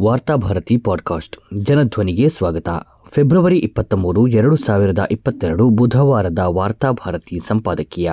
Varthabharati podcast. ಜನಧ್ವನಿಗೆ ಸ್ವಾಗತ. February ಇಪ್ಪತ್ತ ಮೂರು ಎರಡು ಸಾವಿರದ ಇಪ್ಪತ್ತೆರಡು ಬುಧವಾರದ ವಾರ್ತಾಭಾರತಿ ಸಂಪಾದಕೀಯ.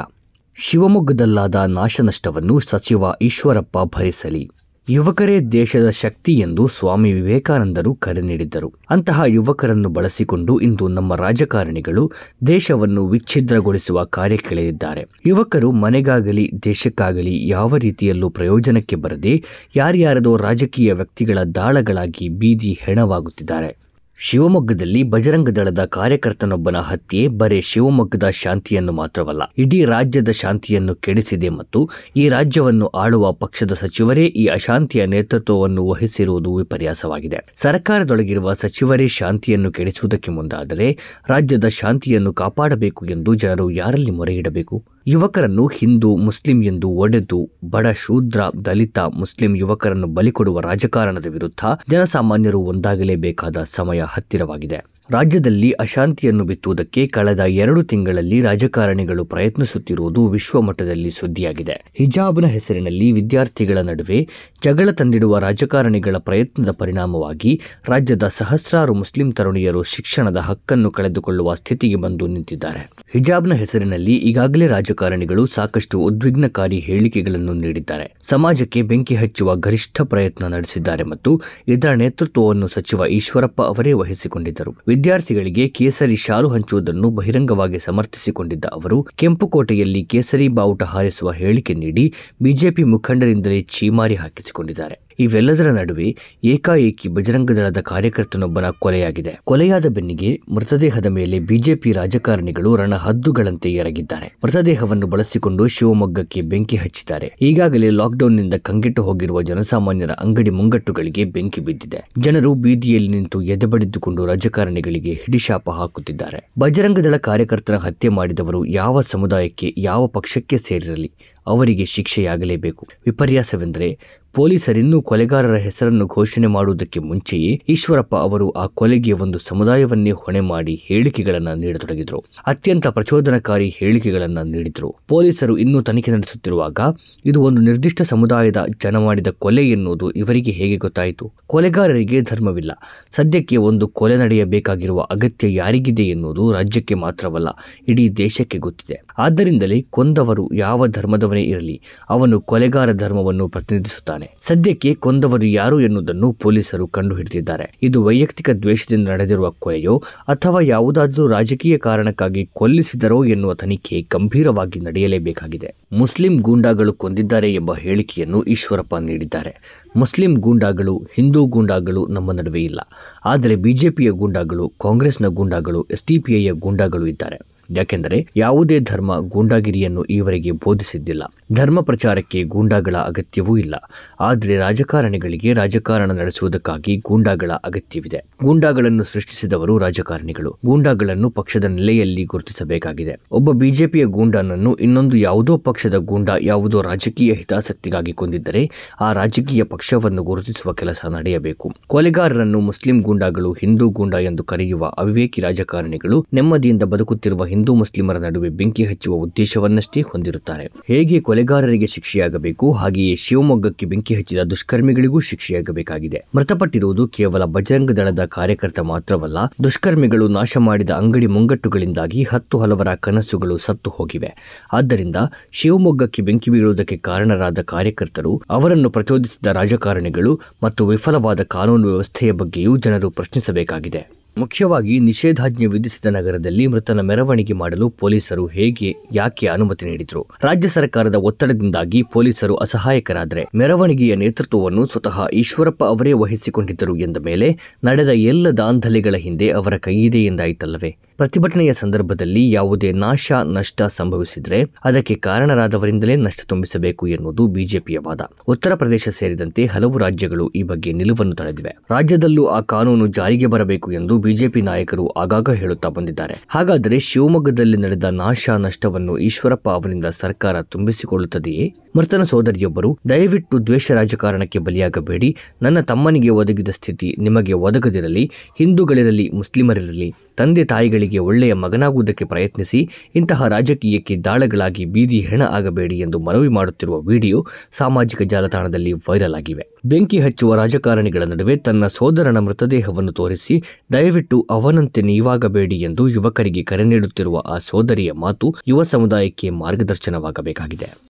ಶಿವಮೊಗ್ಗದಲ್ಲಾದ ನಾಶನಷ್ಟವನ್ನು ಸಚಿವ ಈಶ್ವರಪ್ಪ ಭರಿಸಲಿ. ಯುವಕರೇ ದೇಶದ ಶಕ್ತಿ ಎಂದು ಸ್ವಾಮಿ ವಿವೇಕಾನಂದರು ಕರೆ ನೀಡಿದ್ದರು. ಅಂತಹ ಯುವಕರನ್ನು ಬಳಸಿಕೊಂಡು ಇಂದು ನಮ್ಮ ರಾಜಕಾರಣಿಗಳು ದೇಶವನ್ನು ವಿಚ್ಛಿದ್ರಗೊಳಿಸುವ ಕಾರ್ಯಕ್ಕಿಳಿದಿದ್ದಾರೆ ಯುವಕರು ಮನೆಗಾಗಲಿ, ದೇಶಕ್ಕಾಗಲಿ ಯಾವ ರೀತಿಯಲ್ಲೂ ಪ್ರಯೋಜನಕ್ಕೆ ಬರದೆ ಯಾರ್ಯಾರದೋ ರಾಜಕೀಯ ವ್ಯಕ್ತಿಗಳ ದಾಳಗಳಾಗಿ ಬೀದಿ ಹೆಣವಾಗುತ್ತಿದ್ದಾರೆ. ಶಿವಮೊಗ್ಗದಲ್ಲಿ ಬಜರಂಗ ದಳದ ಕಾರ್ಯಕರ್ತನೊಬ್ಬನ ಹತ್ಯೆ, ಬರೇ ಶಿವಮೊಗ್ಗದ ಶಾಂತಿಯನ್ನು ಮಾತ್ರವಲ್ಲ, ಇಡೀ ರಾಜ್ಯದ ಶಾಂತಿಯನ್ನು ಕೆಡಿಸಿದೆ ಮತ್ತು ಈ ರಾಜ್ಯವನ್ನು ಆಳುವ ಪಕ್ಷದ ಸಚಿವರೇ ಈ ಅಶಾಂತಿಯ ನೇತೃತ್ವವನ್ನು ವಹಿಸಿರುವುದು ವಿಪರ್ಯಾಸವಾಗಿದೆ. ಸರ್ಕಾರದೊಳಗಿರುವ ಸಚಿವರೇ ಶಾಂತಿಯನ್ನು ಕೆಡಿಸುವುದಕ್ಕೆ ಮುಂದಾದರೆ ರಾಜ್ಯದ ಶಾಂತಿಯನ್ನು ಕಾಪಾಡಬೇಕು ಎಂದು ಜನರು ಯಾರಲ್ಲಿ ಮೊರೆಯಿಡಬೇಕು ಯುವಕರನ್ನು ಹಿಂದೂ, ಮುಸ್ಲಿಂ ಎಂದು ಒಡೆದು ಬಡ, ಶೂದ್ರ, ದಲಿತ, ಮುಸ್ಲಿಂ ಯುವಕರನ್ನು ಬಲಿಕೊಡುವ ರಾಜಕಾರಣದ ವಿರುದ್ಧ ಜನಸಾಮಾನ್ಯರು ಒಂದಾಗಲೇಬೇಕಾದ ಸಮಯ ಹತ್ತಿರವಾಗಿದೆ. ರಾಜ್ಯದಲ್ಲಿ ಅಶಾಂತಿಯನ್ನು ಬಿತ್ತುವುದಕ್ಕೆ ಕಳೆದ ಎರಡು ತಿಂಗಳಲ್ಲಿ ರಾಜಕಾರಣಿಗಳು ಪ್ರಯತ್ನಿಸುತ್ತಿರುವುದು ವಿಶ್ವಮಟ್ಟದಲ್ಲಿ ಸುದ್ದಿಯಾಗಿದೆ. ಹಿಜಾಬ್ನ ಹೆಸರಿನಲ್ಲಿ ವಿದ್ಯಾರ್ಥಿಗಳ ನಡುವೆ ಜಗಳ ತಂದಿಡುವ ರಾಜಕಾರಣಿಗಳ ಪ್ರಯತ್ನದ ಪರಿಣಾಮವಾಗಿ ರಾಜ್ಯದ ಸಹಸ್ರಾರು ಮುಸ್ಲಿಂ ತರುಣಿಯರು ಶಿಕ್ಷಣದ ಹಕ್ಕನ್ನು ಕಳೆದುಕೊಳ್ಳುವ ಸ್ಥಿತಿಗೆ ಬಂದು ನಿಂತಿದ್ದಾರೆ. ಹಿಜಾಬ್ನ ಹೆಸರಿನಲ್ಲಿ ಈಗಾಗಲೇ ರಾಜಕಾರಣಿಗಳು ಸಾಕಷ್ಟು ಉದ್ವಿಗ್ನಕಾರಿ ಹೇಳಿಕೆಗಳನ್ನು ನೀಡಿದ್ದಾರೆ. ಸಮಾಜಕ್ಕೆ ಬೆಂಕಿ ಹಚ್ಚುವ ಗರಿಷ್ಠ ಪ್ರಯತ್ನ ನಡೆಸಿದ್ದಾರೆ ಮತ್ತು ಇದರ ನೇತೃತ್ವವನ್ನು ಸಚಿವ ಈಶ್ವರಪ್ಪ ಅವರೇ ವಹಿಸಿಕೊಂಡಿದ್ದರು. ವಿದ್ಯಾರ್ಥಿಗಳಿಗೆ ಕೇಸರಿ ಶಾಲು ಹಂಚುವುದನ್ನು ಬಹಿರಂಗವಾಗಿ ಸಮರ್ಥಿಸಿಕೊಂಡಿದ್ದ ಅವರು ಕೆಂಪುಕೋಟೆಯಲ್ಲಿ ಕೇಸರಿ ಬಾವುಟ ಹಾರಿಸುವ ಹೇಳಿಕೆ ನೀಡಿ ಬಿಜೆಪಿ ಮುಖಂಡರಿಂದಲೇ ಚೀಮಾರಿ ಹಾಕಿಸಿಕೊಂಡಿದ್ದಾರೆ. ಇವೆಲ್ಲದರ ನಡುವೆ ಏಕಾಏಕಿ ಬಜರಂಗ ದಳದ ಕಾರ್ಯಕರ್ತನೊಬ್ಬನ ಕೊಲೆಯಾಗಿದೆ. ಕೊಲೆಯಾದ ಬೆನ್ನಿಗೆ ಮೃತದೇಹದ ಮೇಲೆ ಬಿಜೆಪಿ ರಾಜಕಾರಣಿಗಳು ರಣಹದ್ದುಗಳಂತೆ ಎರಗಿದ್ದಾರೆ. ಮೃತದೇಹವನ್ನು ಬಳಸಿಕೊಂಡು ಶಿವಮೊಗ್ಗಕ್ಕೆ ಬೆಂಕಿ ಹಚ್ಚಿದ್ದಾರೆ. ಈಗಾಗಲೇ ಲಾಕ್ಡೌನ್ನಿಂದ ಕಂಗೆಟ್ಟು ಹೋಗಿರುವ ಜನಸಾಮಾನ್ಯರ ಅಂಗಡಿ ಮುಂಗಟ್ಟುಗಳಿಗೆ ಬೆಂಕಿ ಬಿದ್ದಿದೆ. ಜನರು ಬೀದಿಯಲ್ಲಿ ನಿಂತು ಎದೆಬಡಿದುಕೊಂಡು ರಾಜಕಾರಣಿಗಳಿಗೆ ಹಿಡಿಶಾಪ ಹಾಕುತ್ತಿದ್ದಾರೆ. ಬಜರಂಗದಳ ಕಾರ್ಯಕರ್ತರ ಹತ್ಯೆ ಮಾಡಿದವರು ಯಾವ ಸಮುದಾಯಕ್ಕೆ, ಯಾವ ಪಕ್ಷಕ್ಕೆ ಸೇರಿರಲಿ? ಅವರಿಗೆ ಶಿಕ್ಷೆಯಾಗಲೇಬೇಕು. ವಿಪರ್ಯಾಸವೆಂದರೆ ಪೊಲೀಸರಿನ್ನೂ ಕೊಲೆಗಾರರ ಹೆಸರನ್ನು ಘೋಷಣೆ ಮಾಡುವುದಕ್ಕೆ ಮುಂಚೆಯೇ ಈಶ್ವರಪ್ಪ ಅವರು ಆ ಕೊಲೆಗೆ ಒಂದು ಸಮುದಾಯವನ್ನೇ ಹೊಣೆ ಮಾಡಿ ಹೇಳಿಕೆಗಳನ್ನು ನೀಡತೊಡಗಿದರು. ಅತ್ಯಂತ ಪ್ರಚೋದನಕಾರಿ ಹೇಳಿಕೆಗಳನ್ನು ನೀಡಿದರು. ಪೊಲೀಸರು ಇನ್ನೂ ತನಿಖೆ ನಡೆಸುತ್ತಿರುವಾಗ ಇದು ಒಂದು ನಿರ್ದಿಷ್ಟ ಸಮುದಾಯದ ಜನ ಮಾಡಿದ ಕೊಲೆ ಎನ್ನುವುದು ಇವರಿಗೆ ಹೇಗೆ ಗೊತ್ತಾಯಿತು? ಕೊಲೆಗಾರರಿಗೆ ಧರ್ಮವಿಲ್ಲ. ಸದ್ಯಕ್ಕೆ ಒಂದು ಕೊಲೆ ನಡೆಯಬೇಕಾಗಿರುವ ಅಗತ್ಯ ಯಾರಿಗಿದೆ ಎನ್ನುವುದು ರಾಜ್ಯಕ್ಕೆ ಮಾತ್ರವಲ್ಲ, ಇಡೀ ದೇಶಕ್ಕೆ ಗೊತ್ತಿದೆ. ಆದ್ದರಿಂದಲೇ ಕೊಂದವರು ಯಾವ ಧರ್ಮದವನೇ ಇರಲಿ. ಅವನು ಕೊಲೆಗಾರ ಧರ್ಮವನ್ನು ಪ್ರತಿನಿಧಿಸುತ್ತಾನೆ. ಸದ್ಯಕ್ಕೆ ಕೊಂದವರು ಯಾರು ಎನ್ನುವುದನ್ನು ಪೊಲೀಸರು ಕಂಡುಹಿಡಿದಿದ್ದಾರೆ. ಇದು ವೈಯಕ್ತಿಕ ದ್ವೇಷದಿಂದ ನಡೆದಿರುವ ಕೊಲೆಯೋ, ಅಥವಾ ಯಾವುದಾದರೂ ರಾಜಕೀಯ ಕಾರಣಕ್ಕಾಗಿ ಕೊಲ್ಲಿಸಿದರೋ ಎನ್ನುವ ತನಿಖೆ ಗಂಭೀರವಾಗಿ ನಡೆಯಲೇಬೇಕಾಗಿದೆ. ಮುಸ್ಲಿಂ ಗೂಂಡಾಗಳು ಕೊಂದಿದ್ದಾರೆ ಎಂಬ ಹೇಳಿಕೆಯನ್ನು ಈಶ್ವರಪ್ಪ ನೀಡಿದ್ದಾರೆ. ಮುಸ್ಲಿಂ ಗೂಂಡಾಗಳು, ಹಿಂದೂ ಗೂಂಡಾಗಳು ನಮ್ಮ ನಡುವೆ ಇಲ್ಲ. ಆದರೆ ಬಿಜೆಪಿಯ ಗೂಂಡಾಗಳು, ಕಾಂಗ್ರೆಸ್ನ ಗೂಂಡಾಗಳು, ಎಸ್ಡಿಪಿಐಯ ಗೂಂಡಾಗಳು ಇದ್ದಾರೆ. ಯಾಕೆಂದರೆ ಯಾವುದೇ ಧರ್ಮ ಗೂಂಡಾಗಿರಿಯನ್ನು ಈವರೆಗೆ ಬೋಧಿಸಿದ್ದಿಲ್ಲ. ಧರ್ಮ ಪ್ರಚಾರಕ್ಕೆ ಗೂಂಡಾಗಳ ಅಗತ್ಯವೂ ಇಲ್ಲ. ಆದರೆ ರಾಜಕಾರಣಿಗಳಿಗೆ ರಾಜಕಾರಣ ನಡೆಸುವುದಕ್ಕಾಗಿ ಗೂಂಡಾಗಳ ಅಗತ್ಯವಿದೆ. ಗೂಂಡಾಗಳನ್ನು ಸೃಷ್ಟಿಸಿದವರು ರಾಜಕಾರಣಿಗಳು. ಗೂಂಡಾಗಳನ್ನು ಪಕ್ಷದ ನೆಲೆಯಲ್ಲಿ ಗುರುತಿಸಬೇಕಾಗಿದೆ. ಒಬ್ಬ ಬಿಜೆಪಿಯ ಗೂಂಡಾನನ್ನು ಇನ್ನೊಂದು ಯಾವುದೋ ಪಕ್ಷದ ಗೂಂಡಾ, ಯಾವುದೋ ರಾಜಕೀಯ ಹಿತಾಸಕ್ತಿಗಾಗಿ ಕೊಂದಿದ್ದರೆ ಆ ರಾಜಕೀಯ ಪಕ್ಷವನ್ನು ಗುರುತಿಸುವ ಕೆಲಸ ನಡೆಯಬೇಕು. ಕೊಲೆಗಾರರನ್ನು ಮುಸ್ಲಿಂ ಗೂಂಡಾಗಳು ಹಿಂದೂ ಗೂಂಡಾ ಎಂದು ಕರೆಯುವ ಅವಿವೇಕಿ ರಾಜಕಾರಣಿಗಳು ನೆಮ್ಮದಿಯಿಂದ ಬದುಕುತ್ತಿರುವ ಹಿಂದೂ ಮುಸ್ಲಿಮರ ನಡುವೆ ಬೆಂಕಿ ಹಚ್ಚುವ ಉದ್ದೇಶವನ್ನಷ್ಟೇ ಹೊಂದಿರುತ್ತಾರೆ. ಹೇಗೆ ಕೊಲೆಗಾರರಿಗೆ ಶಿಕ್ಷೆಯಾಗಬೇಕು. ಹಾಗೆಯೇ ಶಿವಮೊಗ್ಗಕ್ಕೆ ಬೆಂಕಿ ಹಚ್ಚಿದ ದುಷ್ಕರ್ಮಿಗಳಿಗೂ ಶಿಕ್ಷೆಯಾಗಬೇಕಾಗಿದೆ. ಮೃತಪಟ್ಟಿರುವುದು ಕೇವಲ ಬಜರಂಗ ದಳದ ಕಾರ್ಯಕರ್ತ ಮಾತ್ರವಲ್ಲ, ದುಷ್ಕರ್ಮಿಗಳು ನಾಶ ಮಾಡಿದ ಅಂಗಡಿ ಮುಂಗಟ್ಟುಗಳಿಂದಾಗಿ ಹತ್ತು ಹಲವರ ಕನಸುಗಳು ಸತ್ತು ಹೋಗಿವೆ. ಆದ್ದರಿಂದ ಶಿವಮೊಗ್ಗಕ್ಕೆ ಬೆಂಕಿ ಬೀಳುವುದಕ್ಕೆ ಕಾರಣರಾದ ಕಾರ್ಯಕರ್ತರು, ಅವರನ್ನು ಪ್ರಚೋದಿಸಿದ ರಾಜಕಾರಣಿಗಳು ಮತ್ತು ವಿಫಲವಾದ ಕಾನೂನು ವ್ಯವಸ್ಥೆಯ ಬಗ್ಗೆಯೂ ಜನರು ಪ್ರಶ್ನಿಸಬೇಕಾಗಿದೆ. ಮುಖ್ಯವಾಗಿ ನಿಷೇಧಾಜ್ಞೆ ವಿಧಿಸಿದ ನಗರದಲ್ಲಿ ಮೃತನ ಮೆರವಣಿಗೆ ಮಾಡಲು ಪೊಲೀಸರು ಹೇಗೆ, ಯಾಕೆ ಅನುಮತಿ ನೀಡಿದ್ರು? ರಾಜ್ಯ ಸರ್ಕಾರದ ಒತ್ತಡದಿಂದಾಗಿ ಪೊಲೀಸರು ಅಸಹಾಯಕರಾದರೆ ಮೆರವಣಿಗೆಯ ನೇತೃತ್ವವನ್ನು ಸ್ವತಃ ಈಶ್ವರಪ್ಪ ಅವರೇ ವಹಿಸಿಕೊಂಡಿದ್ದರು ಎಂದ ಮೇಲೆ ನಡೆದ ಎಲ್ಲ ದಾಂಧಲೆಗಳ ಹಿಂದೆ ಅವರ ಕೈಯಿದೆ ಎಂದಾಯಿತಲ್ಲವೇ? ಪ್ರತಿಭಟನೆಯ ಸಂದರ್ಭದಲ್ಲಿ ಯಾವುದೇ ನಾಶ, ನಷ್ಟ ಸಂಭವಿಸಿದರೆ ಅದಕ್ಕೆ ಕಾರಣರಾದವರಿಂದಲೇ ನಷ್ಟ ತುಂಬಿಸಬೇಕು ಎನ್ನುವುದು ಬಿಜೆಪಿಯ ವಾದ. ಉತ್ತರ ಪ್ರದೇಶ ಸೇರಿದಂತೆ ಹಲವು ರಾಜ್ಯಗಳು ಈ ಬಗ್ಗೆ ನಿಲುವನ್ನು ತಳೆದಿವೆ. ರಾಜ್ಯದಲ್ಲೂ ಆ ಕಾನೂನು ಜಾರಿಗೆ ಬರಬೇಕು ಎಂದು ಬಿಜೆಪಿ ನಾಯಕರು ಆಗಾಗ ಹೇಳುತ್ತಾ ಬಂದಿದ್ದಾರೆ. ಹಾಗಾದರೆ ಶಿವಮೊಗ್ಗದಲ್ಲಿ ನಡೆದ ನಾಶ ನಷ್ಟವನ್ನು ಈಶ್ವರಪ್ಪ ಅವರಿಂದ ಸರ್ಕಾರ ತುಂಬಿಸಿಕೊಳ್ಳುತ್ತದೆಯೇ? ಮೃತನ ಸೋದರಿಯೊಬ್ಬರು, ದಯವಿಟ್ಟು ದ್ವೇಷ ರಾಜಕಾರಣಕ್ಕೆ ಬಲಿಯಾಗಬೇಡಿ. ನನ್ನ ತಮ್ಮನಿಗೆ ಒದಗಿದ ಸ್ಥಿತಿ ನಿಮಗೆ ಒದಗದಿರಲಿ. ಹಿಂದೂಗಳಿರಲಿ, ಮುಸ್ಲಿಮರಿರಲಿ, ತಂದೆ ತಾಯಿಗಳಿಗೆ ಒಳ್ಳೆಯ ಮಗನಾಗುವುದಕ್ಕೆ ಪ್ರಯತ್ನಿಸಿ. ಇಂತಹ ರಾಜಕೀಯಕ್ಕೆ ದಾಳಗಳಾಗಿ ಬೀದಿ ಹೆಣ ಆಗಬೇಡಿ ಎಂದು ಮನವಿ ಮಾಡುತ್ತಿರುವ ವಿಡಿಯೋ ಸಾಮಾಜಿಕ ಜಾಲತಾಣದಲ್ಲಿ ವೈರಲ್ ಆಗಿವೆ. ಬೆಂಕಿ ಹಚ್ಚುವ ರಾಜಕಾರಣಿಗಳ ನಡುವೆ ತನ್ನ ಸೋದರನ ಮೃತದೇಹವನ್ನು ತೋರಿಸಿ ದಯವಿಟ್ಟು ಅವನಂತೆ ನೀವಾಗಬೇಡಿ ಎಂದು ಯುವಕರಿಗೆ ಕರೆ ನೀಡುತ್ತಿರುವ ಆ ಸೋದರಿಯ ಮಾತು ಯುವ ಸಮುದಾಯಕ್ಕೆ ಮಾರ್ಗದರ್ಶನವಾಗಬೇಕಾಗಿದೆ.